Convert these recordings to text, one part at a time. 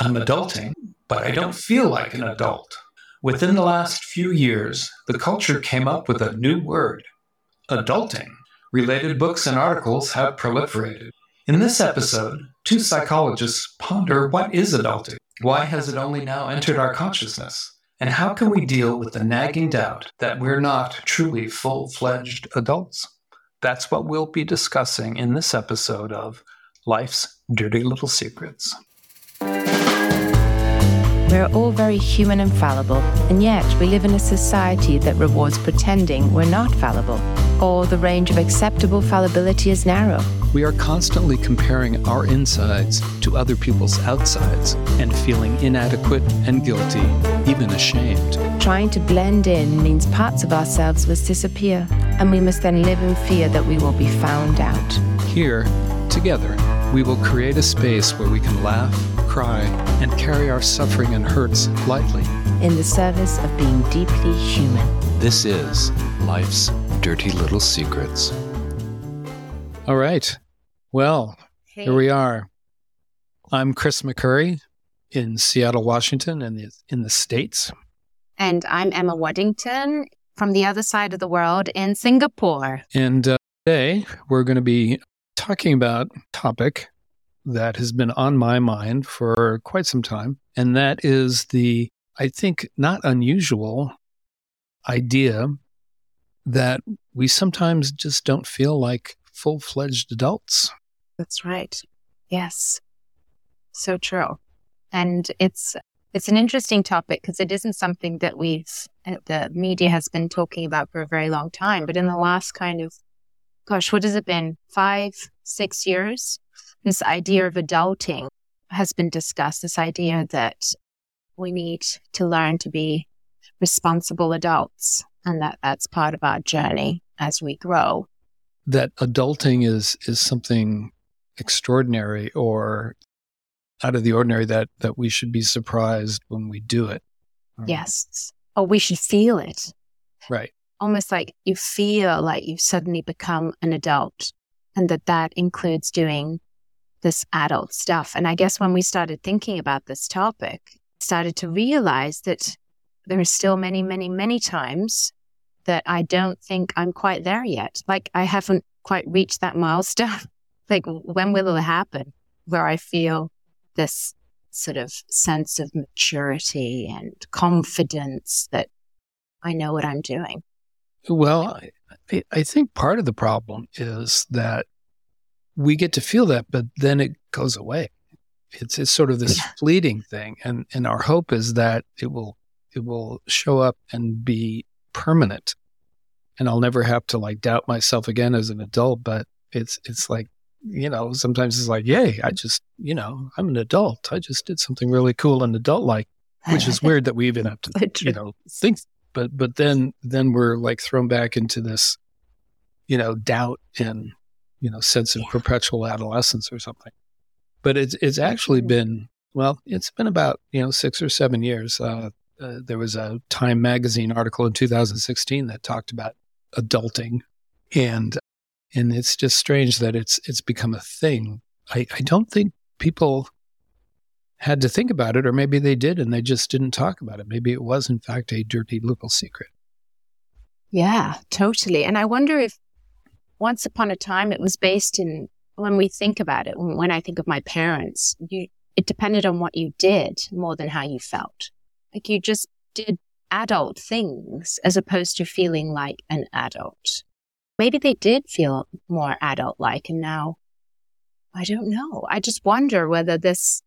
I'm adulting, but I don't feel like an adult. Within the last few years, the culture came up with a new word adulting. Related books and articles have proliferated. In this episode, two psychologists ponder what is adulting? Why has it only now entered our consciousness? And how can we deal with the nagging doubt that we're not truly full fledged adults? That's what we'll be discussing in this episode of Life's Dirty Little Secrets. We're all very human and fallible, and yet we live in a society that rewards pretending we're not fallible, or the range of acceptable fallibility is narrow. We are constantly comparing our insides to other people's outsides and feeling inadequate and guilty, even ashamed. Trying to blend in means parts of ourselves must disappear, and we must then live in fear that we will be found out. Here, together, we will create a space where we can laugh, cry, and carry our suffering and hurts lightly. In the service of being deeply human. This is Life's Dirty Little Secrets. All right. Well, hey. here we are. I'm Chris McCurry in Seattle, Washington, and in, in the States. And I'm Emma Waddington from the other side of the world in Singapore. And uh, today we're going to be talking about topic that has been on my mind for quite some time. And that is the, I think, not unusual idea that we sometimes just don't feel like full fledged adults. That's right. Yes. So true. And it's, it's an interesting topic because it isn't something that we've, the media has been talking about for a very long time. But in the last kind of gosh, what has it been? Five, six years? This idea of adulting has been discussed. This idea that we need to learn to be responsible adults and that that's part of our journey as we grow. That adulting is, is something extraordinary or out of the ordinary that, that we should be surprised when we do it. Um, yes. Or we should feel it. Right almost like you feel like you've suddenly become an adult and that that includes doing this adult stuff. And I guess when we started thinking about this topic, started to realize that there are still many, many, many times that I don't think I'm quite there yet. Like I haven't quite reached that milestone. like when will it happen where I feel this sort of sense of maturity and confidence that I know what I'm doing? Well, I, I think part of the problem is that we get to feel that, but then it goes away. It's it's sort of this fleeting thing, and and our hope is that it will it will show up and be permanent, and I'll never have to like doubt myself again as an adult. But it's it's like you know sometimes it's like yay I just you know I'm an adult I just did something really cool and adult like, which is weird that we even have to you know think but but then then we're like thrown back into this you know doubt and you know sense of perpetual adolescence or something. But it's it's actually been well it's been about you know six or seven years. Uh, uh, there was a time magazine article in 2016 that talked about adulting. And and it's just strange that it's it's become a thing. I i don't think people had to think about it, or maybe they did and they just didn't talk about it. Maybe it was, in fact, a dirty little secret. Yeah, totally. And I wonder if once upon a time it was based in, when we think about it, when I think of my parents, you, it depended on what you did more than how you felt. Like you just did adult things as opposed to feeling like an adult. Maybe they did feel more adult like, and now I don't know. I just wonder whether this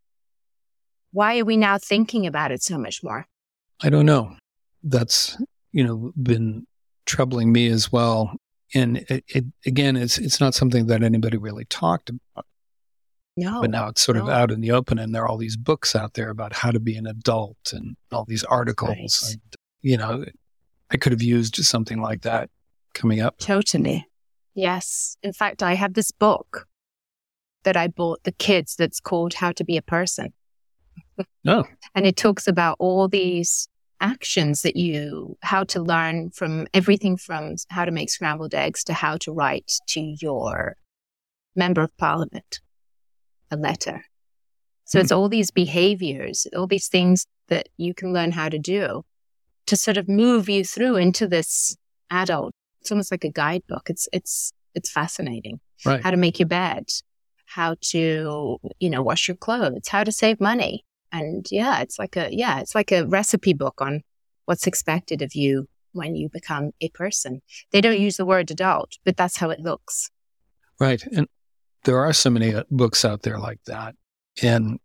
why are we now thinking about it so much more? I don't know. That's, you know, been troubling me as well. And it, it, again, it's it's not something that anybody really talked about. No. But now it's sort no. of out in the open, and there are all these books out there about how to be an adult and all these articles. Right. And, you know, I could have used something like that coming up. Totally. Yes. In fact, I have this book that I bought the kids that's called How to Be a Person. No. and it talks about all these actions that you, how to learn from everything from how to make scrambled eggs to how to write to your member of parliament a letter. So it's hmm. all these behaviors, all these things that you can learn how to do to sort of move you through into this adult. It's almost like a guidebook. It's, it's, it's fascinating. Right. How to make your bed, how to, you know, wash your clothes, how to save money. And yeah, it's like a, yeah, it's like a recipe book on what's expected of you when you become a person. They don't use the word adult, but that's how it looks. Right. And there are so many uh, books out there like that. And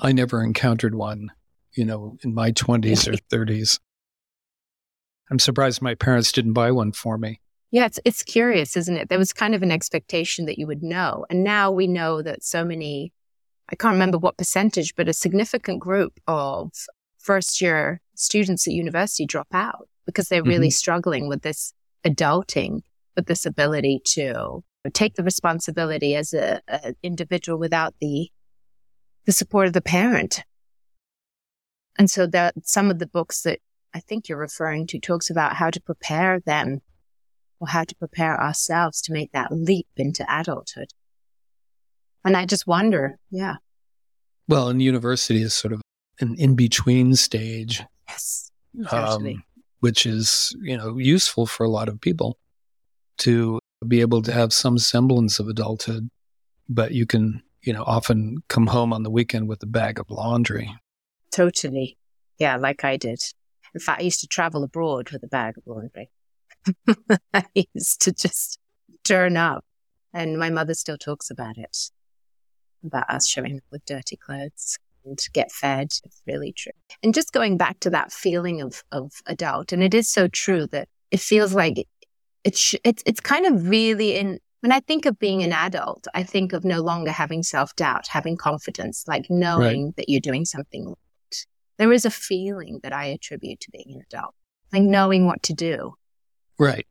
I never encountered one, you know, in my 20s or 30s. I'm surprised my parents didn't buy one for me. Yeah, it's it's curious, isn't it? There was kind of an expectation that you would know. And now we know that so many I can't remember what percentage, but a significant group of first year students at university drop out because they're really mm-hmm. struggling with this adulting, with this ability to take the responsibility as an individual without the the support of the parent. And so that some of the books that I think you're referring to talks about how to prepare them or how to prepare ourselves to make that leap into adulthood. And I just wonder, yeah. Well, and university is sort of an in between stage. Yes. Um, which is, you know, useful for a lot of people to be able to have some semblance of adulthood, but you can you know, often come home on the weekend with a bag of laundry. Totally. Yeah, like I did. In fact, I used to travel abroad with a bag of laundry. I used to just turn up. And my mother still talks about it, about us showing up with dirty clothes and get fed. It's really true. And just going back to that feeling of, of adult, and it is so true that it feels like it, it's, it's, it's kind of really in, when I think of being an adult, I think of no longer having self doubt, having confidence, like knowing right. that you're doing something right. There is a feeling that I attribute to being an adult, like knowing what to do. Right.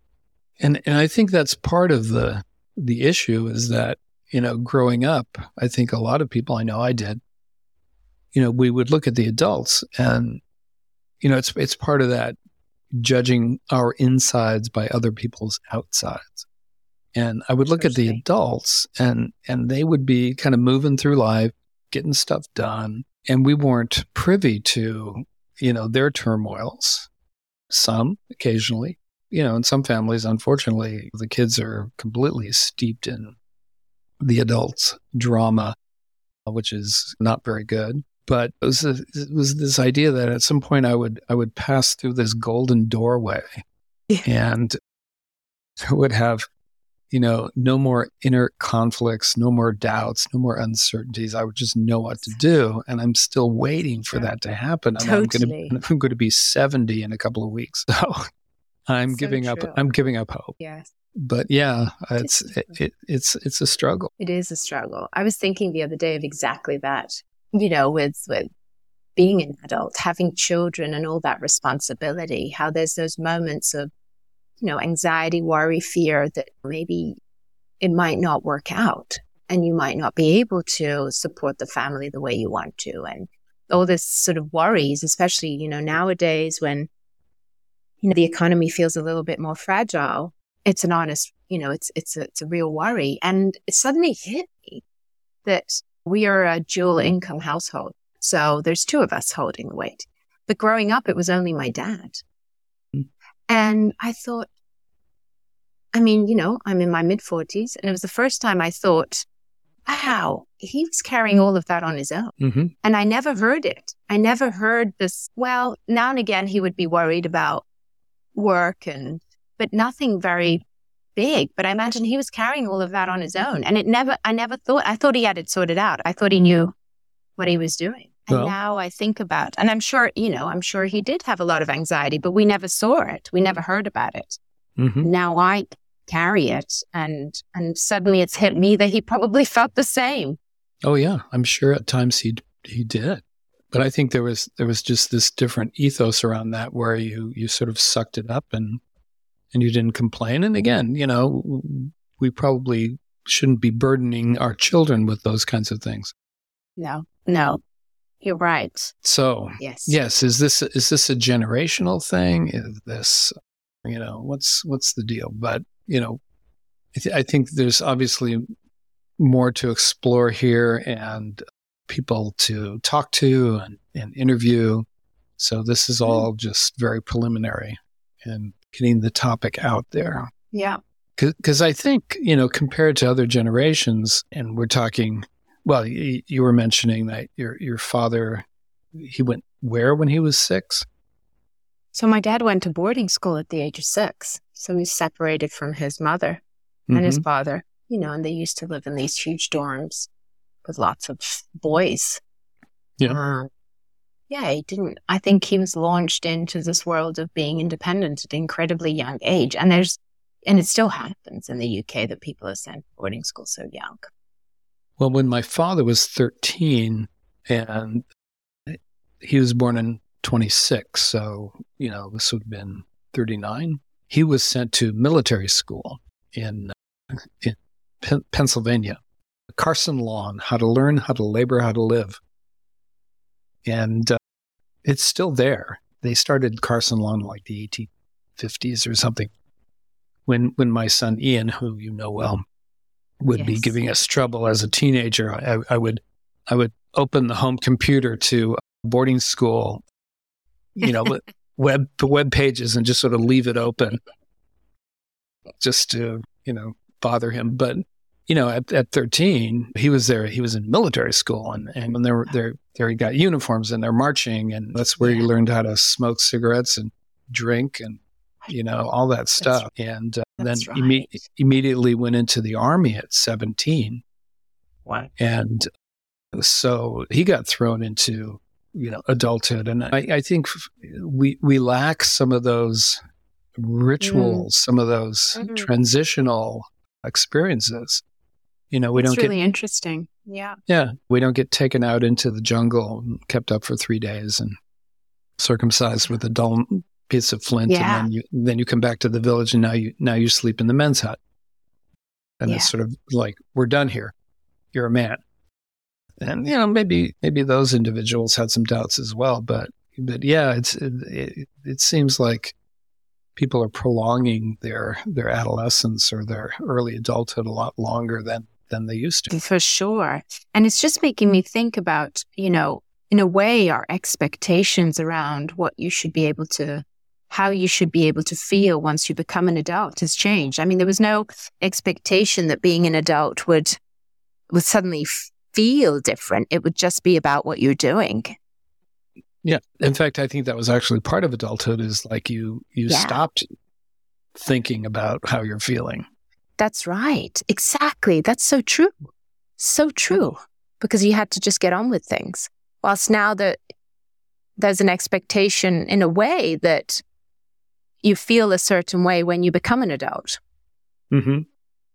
And and I think that's part of the the issue is that, you know, growing up, I think a lot of people I know I did, you know, we would look at the adults and you know, it's it's part of that judging our insides by other people's outsides. And I would look at the adults and and they would be kind of moving through life, getting stuff done. And we weren't privy to, you know, their turmoils. Some occasionally. You know, in some families, unfortunately, the kids are completely steeped in the adults' drama, uh, which is not very good. But it was, a, it was this idea that at some point I would I would pass through this golden doorway, yeah. and I would have you know, no more inner conflicts, no more doubts, no more uncertainties. I would just know what to do. And I'm still waiting for that to happen. Totally. I'm going to, I'm going to be 70 in a couple of weeks. So I'm so giving true. up, I'm giving up hope. Yes. But yeah, it's, it, it, it's, it's a struggle. It is a struggle. I was thinking the other day of exactly that, you know, with, with being an adult, having children and all that responsibility, how there's those moments of you know, anxiety, worry, fear that maybe it might not work out and you might not be able to support the family the way you want to. And all this sort of worries, especially, you know, nowadays when, you know, the economy feels a little bit more fragile, it's an honest, you know, it's, it's a, it's a real worry. And it suddenly hit me that we are a dual income household. So there's two of us holding the weight. But growing up, it was only my dad. And I thought, I mean, you know, I'm in my mid 40s, and it was the first time I thought, wow, he was carrying all of that on his own. Mm-hmm. And I never heard it. I never heard this. Well, now and again, he would be worried about work and, but nothing very big. But I imagine he was carrying all of that on his own. And it never, I never thought, I thought he had it sorted out. I thought he knew what he was doing. And well, now I think about, and I'm sure, you know, I'm sure he did have a lot of anxiety, but we never saw it. We never heard about it. Mm-hmm. Now I carry it and, and suddenly it's hit me that he probably felt the same. Oh yeah. I'm sure at times he, he did. But I think there was, there was just this different ethos around that where you, you sort of sucked it up and, and you didn't complain. And again, you know, we probably shouldn't be burdening our children with those kinds of things. No, no. You're right. So yes, yes. Is this is this a generational thing? Is this, you know, what's what's the deal? But you know, I, th- I think there's obviously more to explore here, and people to talk to and, and interview. So this is all just very preliminary and getting the topic out there. Yeah. Because I think, you know, compared to other generations, and we're talking, well, you, you were mentioning that your, your father, he went where when he was six? So my dad went to boarding school at the age of six. So he's separated from his mother and Mm-hmm. his father, you know, and they used to live in these huge dorms with lots of boys. Yeah. Um, yeah, he didn't. I think he was launched into this world of being independent at an incredibly young age. And there's, and it still happens in the UK that people are sent to boarding school so young. Well, when my father was 13 and he was born in 26, so, you know, this would have been 39, he was sent to military school in, in Pennsylvania. Carson Long, How to Learn, How to Labor, How to Live. And uh, it's still there. They started Carson Long like the 1850s or something. When, when my son Ian, who you know well, would be giving us trouble as a teenager, I, I would I would open the home computer to boarding school, you know, web the web pages and just sort of leave it open, just to you know bother him. But you know, at, at thirteen, he was there. He was in military school, and and when there there there he got uniforms and they're marching, and that's where he learned how to smoke cigarettes and drink and you know all that stuff. and uh, then That's imme- immediately went into the army at seventeen. Wow. And so he got thrown into, you know, adulthood. And I, I think we, we lack some of those rituals, some of those Mhm. transitional experiences. You know, we don't get really get, interesting. Yeah. yeah, we don't get taken out into the jungle, and kept up for three days and circumcised with a dull piece of flint. Yeah. And then you, then you come back to the village and now you, now you sleep in the men's hut. And it's sort of like, we're done here. You're a man and you know maybe maybe those individuals had some doubts as well but but yeah it's it, it, it seems like people are prolonging their their adolescence or their early adulthood a lot longer than than they used to For sure. And it's just making me think about, you know, in a way, our expectations around what you should be able to, how you should be able to feel once you become an adult has changed. I mean, there was no expectation that being an adult would, would suddenly f- feel different. It would just be about what you're doing. yeah in fact i think that was actually part of adulthood is like you you Yeah. stopped thinking about how you're feeling That's right. Exactly. That's so true. So true. Because you had to just get on with things. Whilst now that there's an expectation in a way that you feel a certain way when you become an adult, mm-hmm.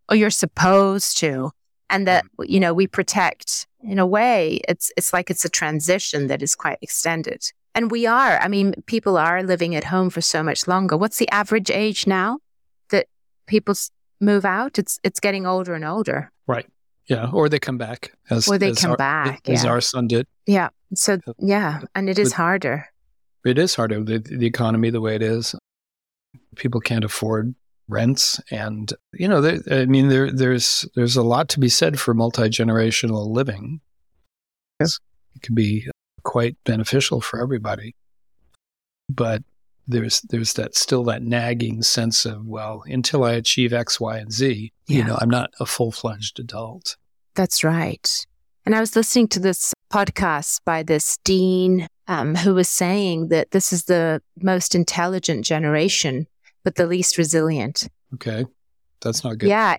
or you're supposed to. And that, you know, we protect in a way, it's it's like it's a transition that is quite extended. And we are. I mean, people are living at home for so much longer. What's the average age now that people move out? It's it's getting older and older. right yeah or they come back as Or they as come our, back, as yeah. our son did Yeah. So yeah, and it is But- harder. It is harder. The, the economy, the way it is, people can't afford rents, and you know, I mean, there, there's there's a lot to be said for multi generational living. It can be quite beneficial for everybody, but there's there's that still that nagging sense of well, until I achieve X, Y, and Z, you know, I'm not a full fledged adult. That's right. And I was listening to this podcast by this dean um, who was saying that this is the most intelligent generation, but the least resilient. Okay, that's not good. Yeah.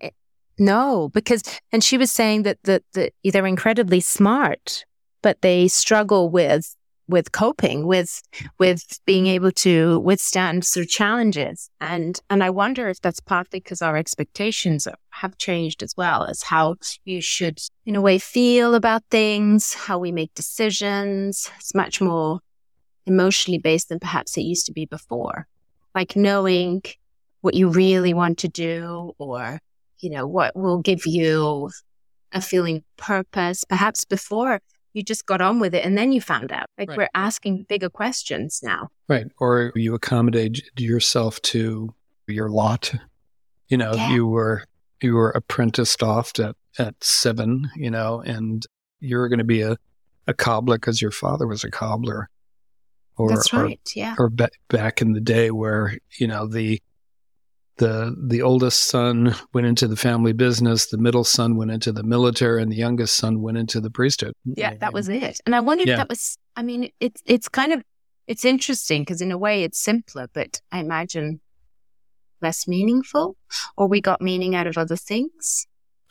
no, because, and she was saying that, that, that they're incredibly smart, but they struggle with, with coping, with, with being able to withstand sort of challenges. And, and I wonder if that's partly because our expectations have changed as well as how you should, in a way, feel about things, how we make decisions. It's much more emotionally based than perhaps it used to be before. Like knowing what you really want to do or you know what will give you a feeling purpose perhaps before you just got on with it and then you found out like Right. we're asking bigger questions now Right. Or you accommodate yourself to your lot. You know, Yeah. you were you were apprenticed off at, at seven, you know, and you're going to be a a cobbler because your father was a cobbler. Or, That's right. Or, yeah. Or ba- back in the day where, you know, the, the the oldest son went into the family business, the middle son went into the military, and the youngest son went into the priesthood. Yeah, that was it. And I wondered yeah. if that was. I mean, it's it's kind of it's interesting because in a way it's simpler, but I imagine less meaningful, or we got meaning out of other things,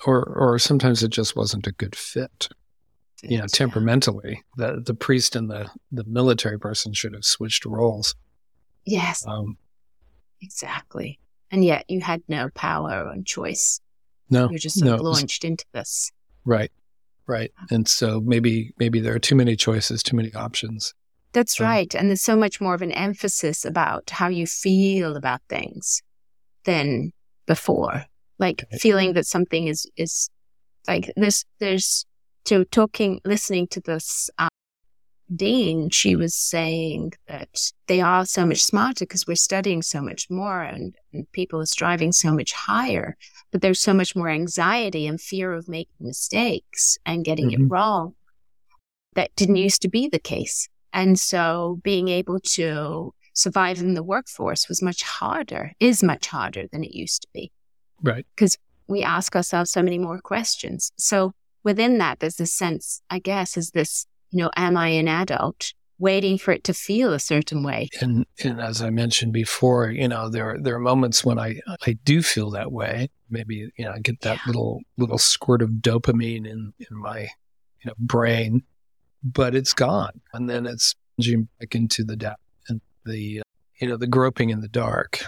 or or sometimes it just wasn't a good fit. You know, temperamentally, the the priest and the the military person should have switched roles. Yes, um, exactly. And yet you had no power and choice. No, you're just sort no, launched into this. Right, right. And so maybe maybe there are too many choices, too many options. That's um, right. And there's so much more of an emphasis about how you feel about things than before. Like okay. feeling that something is is like this. There's to talking, listening to this Dean, she was saying that they are so much smarter because we're studying so much more and, and, people are striving so much higher. But there's so much more anxiety and fear of making mistakes and getting mm-hmm. it wrong. That didn't used to be the case. And so being able to survive in the workforce was much harder, is much harder than it used to be. Right. Because we ask ourselves so many more questions. So within that, there's this sense, I guess, is this, you know, am I an adult? Waiting for it to feel a certain way. And, and as I mentioned before, you know, there there are moments when I I do feel that way. Maybe you know I get that yeah. little little squirt of dopamine in in my you know brain, but it's gone, and then it's plunging back into the depth and the uh, you know the groping in the dark.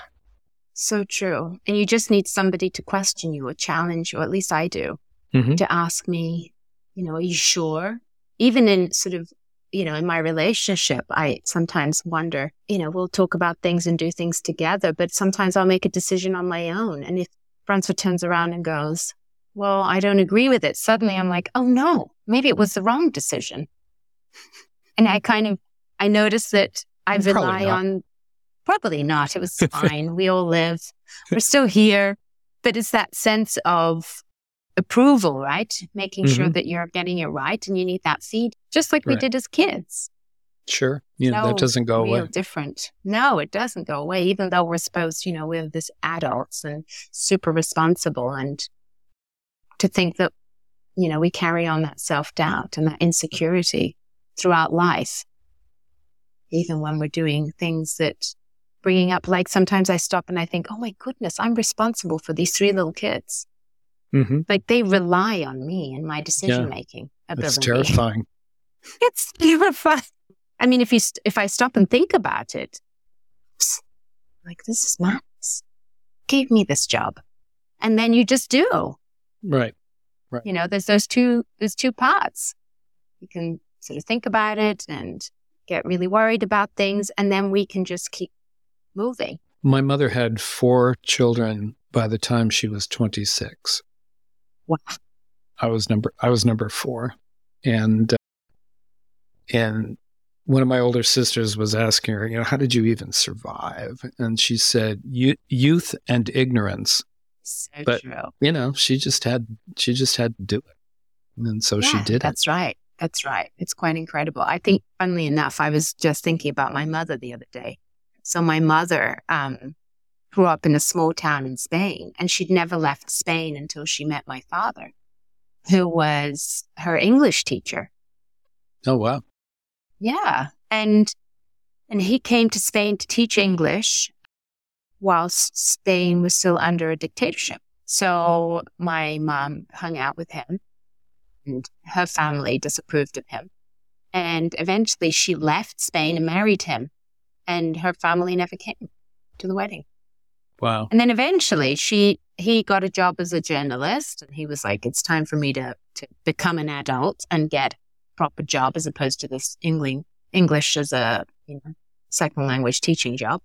So true, and you just need somebody to question you or challenge you. At least I do mm-hmm. to ask me, you know, are you sure? Even in sort of you know, in my relationship, I sometimes wonder, you know, we'll talk about things and do things together, but sometimes I'll make a decision on my own. And if Francois turns around and goes, well, I don't agree with it, suddenly I'm like, oh no, maybe it was the wrong decision. And I kind of, I notice that I rely on, probably not. It was fine. we all live. We're still here. But it's that sense of approval, right? Making mm-hmm. sure that you're getting it right and you need that feed, just like right. we did as kids. Sure. Yeah, that doesn't go away. Different. No, it doesn't go away, even though we're supposed, you know, we're this adults and super responsible and to think that, you know, we carry on that self doubt and that insecurity throughout life, even when we're doing things that bringing up, like sometimes I stop and I think, oh my goodness, I'm responsible for these three little kids. Mm-hmm. Like they rely on me and my decision making yeah, ability. It's terrifying. it's terrifying. I mean, if you st- if I stop and think about it, like this is madness. Gave me this job, and then you just do. Right. Right. You know, there's those two there's two parts. You can sort of think about it and get really worried about things, and then we can just keep moving. My mother had four children by the time she was 26. Wow. I was number I was number 4 and uh, and one of my older sisters was asking her, you know, how did you even survive? And she said, youth and ignorance. So but, true. You know, she just had she just had to do it. And so yeah, she did That's it. right. That's right. It's quite incredible. I think, funnily enough, I was just thinking about my mother the other day. So my mother um, grew up in a small town in Spain, and she'd never left Spain until she met my father, who was her English teacher. Oh wow! Yeah, and and he came to Spain to teach English, whilst Spain was still under a dictatorship. So my mom hung out with him and her family disapproved of him. And eventually she left Spain and married him, and her family never came to the wedding. Wow. And then eventually she he got a job as a journalist and he was like, It's time for me to to become an adult and get a proper job as opposed to this English English as a you know second language teaching job.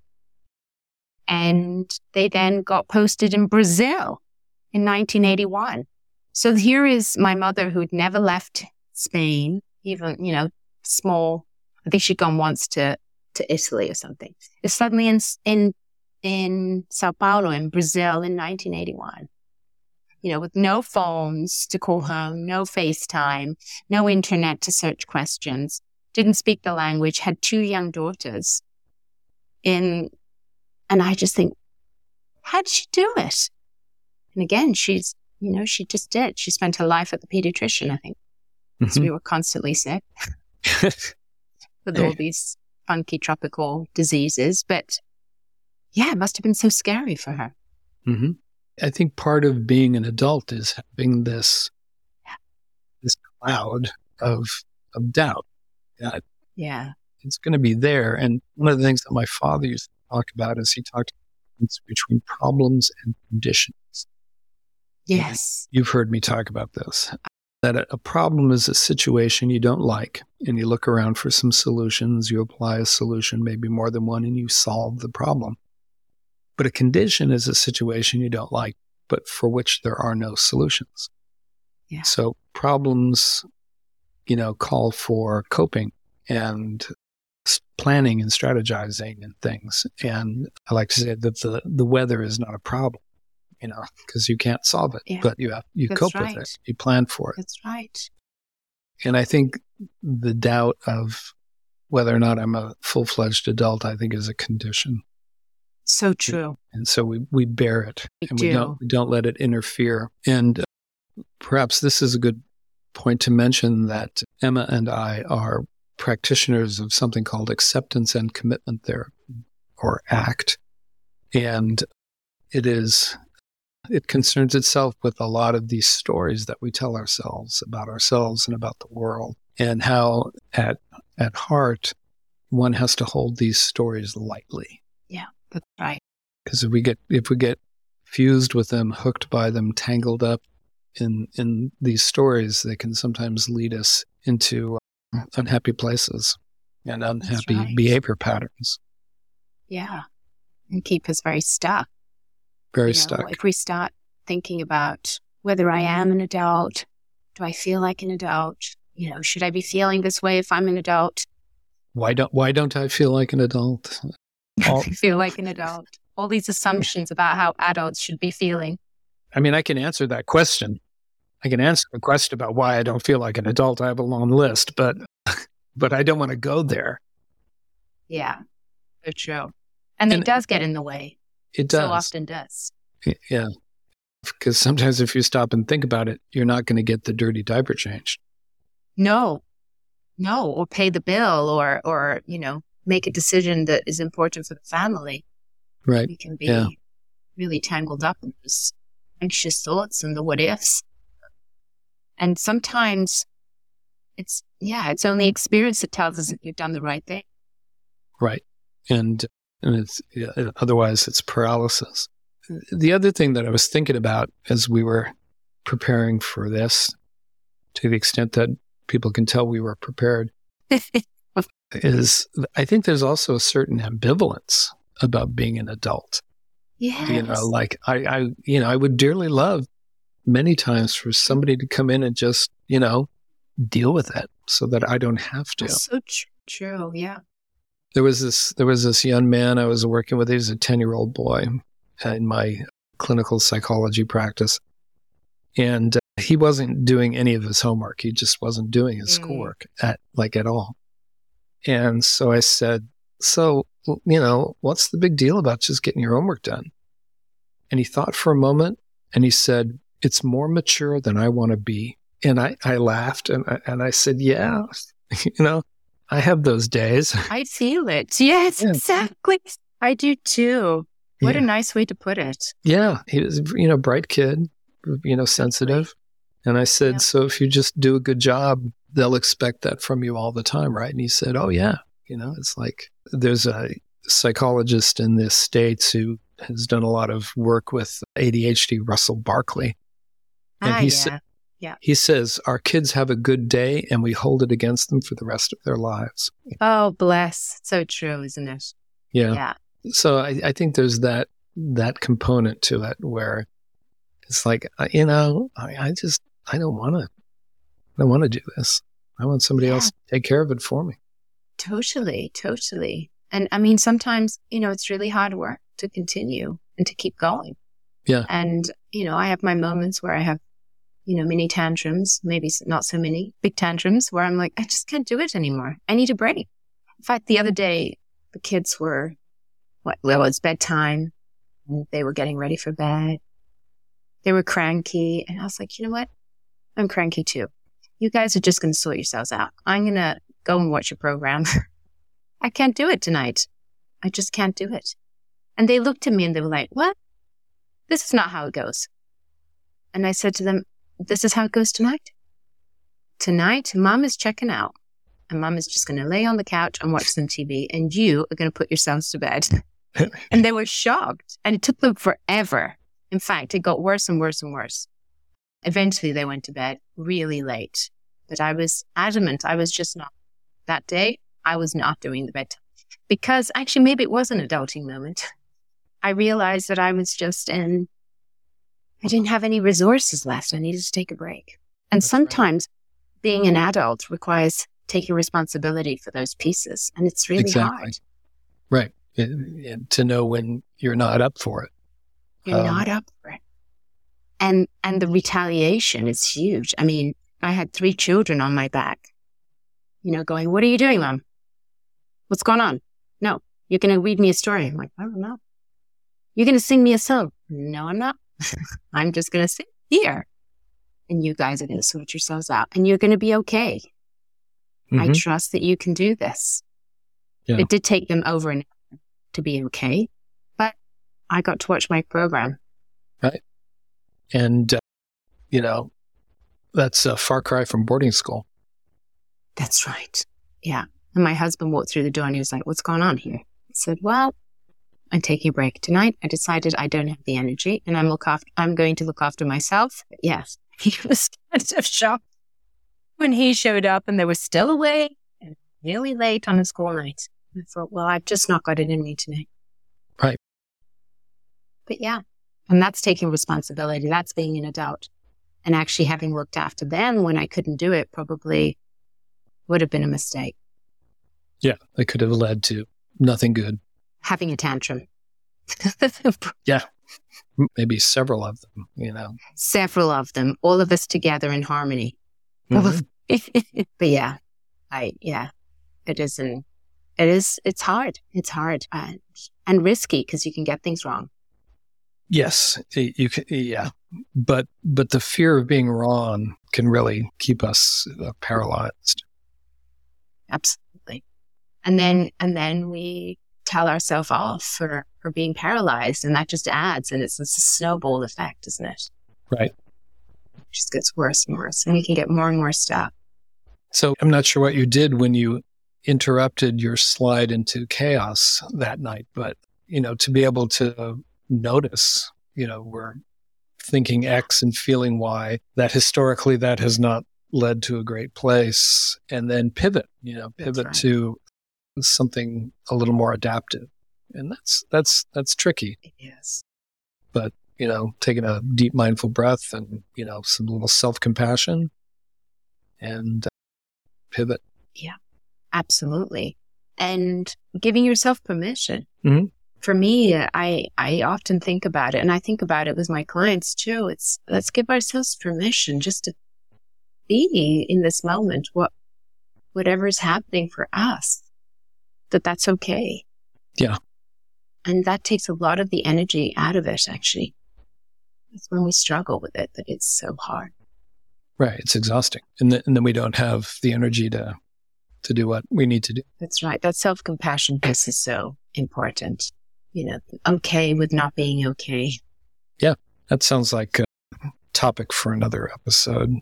And they then got posted in Brazil in 1981. So here is my mother who'd never left Spain, even, you know, small. I think she'd gone once to, to Italy or something. Is suddenly in, in, in Sao Paulo in Brazil in 1981. you know, with no phones to call home, no FaceTime, no internet to search questions, didn't speak the language, had two young daughters. In, and I just think, how did she do it? And again, she's, you know, she just did. She spent her life at the pediatrician, I think. Because Mhm. we were constantly sick with all these funky tropical diseases. But yeah, it must have been so scary for her. hmm I think part of being an adult is having this this cloud of of doubt. Yeah, Yeah. it's going to be there. And one of the things that my father used to talk about is he talked about between problems and conditions. Yes. You've heard me talk about this. That a problem is a situation you don't like, and you look around for some solutions. You apply a solution, maybe more than one, and you solve the problem. But a condition is a situation you don't like, but for which there are no solutions. Yeah. So problems, you know, call for coping and planning and strategizing and things. And I like to say that the, the weather is not a problem, you know, because you can't solve it, Yeah. but you have, you That's cope with it, you plan for it. That's right. And I think the doubt of whether or not I'm a full fledged adult, I think is a condition. So true. And so we, we bear it We and we do. don't, we don't let it interfere. And uh, perhaps this is a good point to mention that Emma and I are practitioners of something called acceptance and commitment therapy or ACT. And it is, it concerns itself with a lot of these stories that we tell ourselves about ourselves and about the world and how at, at heart, one has to hold these stories lightly That's right. because if we get if we get fused with them, hooked by them, tangled up in in these stories, they can sometimes lead us into uh, unhappy places and unhappy right. behavior patterns. Yeah. And keep us very stuck. Very you know, stuck. If we start thinking about whether I am an adult, do I feel like an adult? You know, should I be feeling this way if I'm an adult? Why don't Why don't I feel like an adult? All- I feel like an adult. All these assumptions about how adults should be feeling. I mean, I can answer that question. I can answer the question about why I don't feel like an adult. I have a long list, but but I don't want to go there. Yeah. So true. And, And- it does get in the way. It does. So often does. Yeah. Because sometimes if you stop and think about it, you're not going to get the dirty diaper changed. No. No. Or pay the bill or or, you know, make a decision that is important for the family. Right. We can be Yeah. really tangled up in those anxious thoughts and the what ifs. And sometimes it's yeah, it's only experience that tells us that you've done the right thing. Right. And, and it's, yeah, otherwise it's paralysis. The other thing that I was thinking about as we were preparing for this, to the extent that people can tell we were prepared, is I think there's also a certain ambivalence about being an adult. yes. You know, like I, I, you know, I would dearly love many times for somebody to come in and just, you know, deal with it so that I don't have to. That's so tr- true. Yeah. there was this there was this young man I was working with. He was a ten year old boy in my clinical psychology practice, and uh, he wasn't doing any of his homework. He just wasn't doing his Mm. schoolwork at like at all. And so I said, "So you know, what's the big deal about just getting your homework done?" And he thought for a moment, and he said, "It's more mature than I want to be." And I I laughed and I, and I said, "Yeah, you know." I have those days. I feel it. Yes, Yeah. exactly. I do too. What Yeah. a nice way to put it. Yeah, he was, you know, bright kid, you know, sensitive. And I said, Yeah. so if you just do a good job, they'll expect that from you all the time, right? And he said, oh yeah, you know, it's like there's a psychologist in the states who has done a lot of work with ADHD, Russell Barkley. And ah, he yeah. said- He says our kids have a good day and we hold it against them for the rest of their lives. oh, bless. So true, isn't it? Yeah. Yeah. so I, I think there's that that component to it where it's like you know I, I just I don't want to I don't want to do this. I want somebody Yeah. else to take care of it for me. Totally, totally. And I mean, sometimes, you know, it's really hard work to continue and to keep going. Yeah. And you know, I have my moments where I have, you know, mini tantrums, maybe not so many big tantrums where I'm like, I just can't do it anymore. I need a break. In fact, the other day, the kids were, what, well, it's bedtime. They were getting ready for bed. They were cranky. And I was like, you know what? I'm cranky too. You guys are just going to sort yourselves out. I'm going to go and watch a program. I can't do it tonight. I just can't do it. And they looked at me and they were like, what? This is not how it goes. And I said to them, this is how it goes tonight. Tonight, mom is checking out and mom is just going to lay on the couch and watch some TV and you are going to put yourselves to bed. and they were shocked and it took them forever. In fact, it got worse and worse and worse. Eventually they went to bed really late, but I was adamant. I was just not that day. I was not doing the bedtime because actually maybe it was an adulting moment. I realized that I was just in, I didn't have any resources left. I needed to take a break. And That's sometimes right. being an adult requires taking responsibility for those pieces. And it's really exactly. hard. Right. It, to know when you're not up for it. You're um, not up for it. And, and the retaliation is huge. I mean, I had three children on my back, you know, going, what are you doing, mom? What's going on? No, you're going to read me a story. I'm like, I don't know. You're going to sing me a song. No, I'm not. I'm just going to sit here and you guys are going to sort yourselves out and you're going to be okay. Mm-hmm. I trust that you can do this. Yeah. It did take them over an hour to be okay, but I got to watch my program. Right. And, uh, you know, that's a far cry from boarding school. That's right. Yeah. And my husband walked through the door and he was like, what's going on here? I said, well, I'm taking a break tonight. I decided I don't have the energy and I'm look after, I'm going to look after myself. But yes, he was kind of shocked when he showed up and they were still away and really late on a school night. I thought, well, I've just not got it in me tonight. Right. But yeah, and that's taking responsibility. That's being an adult and actually having looked after them when I couldn't do it probably would have been a mistake. Yeah, it could have led to nothing good. Having a tantrum. yeah, maybe several of them, you know. Several of them, all of us together in harmony. Mm-hmm. but yeah, I, yeah, it isn't, it is, it's hard. It's hard and, and risky because you can get things wrong. Yes, you can, yeah, but but the fear of being wrong can really keep us uh, paralyzed. Absolutely, and then and then we tell ourselves off for for being paralyzed, and that just adds, and it's, it's a snowball effect, isn't it? Right. It just gets worse and worse, and we can get more and more stuff. So I'm not sure what you did when you interrupted your slide into chaos that night, but you know, to be able to notice, you know, we're thinking X and feeling Y, that historically that has not led to a great place, and then pivot, you know, pivot right. to something a little more adaptive. And that's that's that's tricky. Yes. But, you know, taking a deep mindful breath and, you know, some little self-compassion and uh, pivot. Yeah. Absolutely. And giving yourself permission. Mm-hmm for me, I, I often think about it and I think about it with my clients too. It's let's give ourselves permission just to be in this moment, what, whatever is happening for us, that that's okay. Yeah. And that takes a lot of the energy out of it, actually. That's when we struggle with it, that it's so hard. Right. It's exhausting. And, th- and then we don't have the energy to, to do what we need to do. That's right. That self compassion piece is so important you know, okay with not being okay. Yeah, that sounds like a topic for another episode.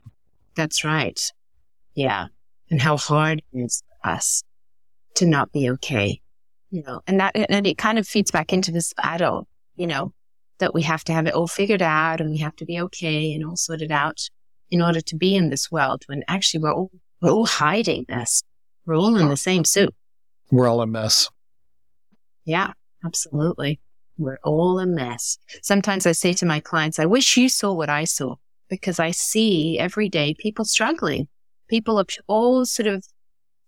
That's right. Yeah. And how hard it is for us to not be okay. You know, and that, and it kind of feeds back into this adult, you know, that we have to have it all figured out and we have to be okay and all sorted out in order to be in this world when actually we're all, we're all hiding this. We're all in the same soup. We're all a mess. Yeah. Absolutely. We're all a mess. Sometimes I say to my clients, I wish you saw what I saw because I see every day people struggling, people of all sort of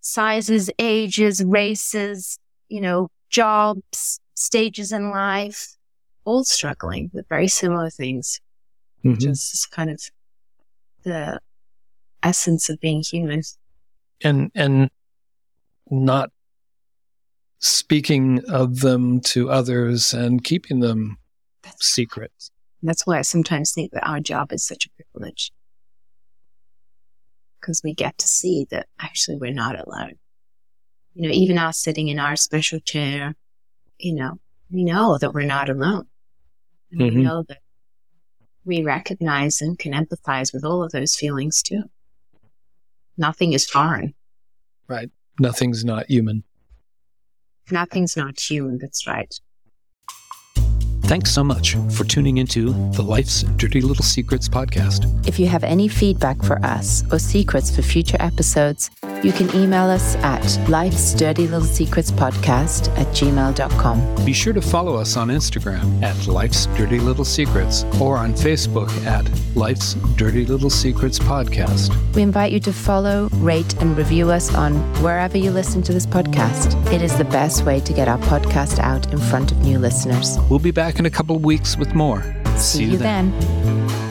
sizes, ages, races, you know, jobs, stages in life, all struggling with very similar things. mm-hmm. just kind of the essence of being human. And and not speaking of them to others and keeping them that's, secret. That's why I sometimes think that our job is such a privilege. Because we get to see that actually we're not alone. You know, even us sitting in our special chair, you know, we know that we're not alone. Mm-hmm. We know that we recognize and can empathize with all of those feelings too. Nothing is foreign. Right. Nothing's not human. Nothing's not human. That's right. Thanks so much for tuning into the Life's Dirty Little Secrets podcast. If you have any feedback for us or secrets for future episodes, you can email us at life's dirty little secrets podcast at gmail.com. Be sure to follow us on Instagram at life's dirty little secrets or on Facebook at life's dirty little secrets podcast. We invite you to follow, rate, and review us on wherever you listen to this podcast. It is the best way to get our podcast out in front of new listeners. We'll be back in a couple of weeks with more. See, See you then. then.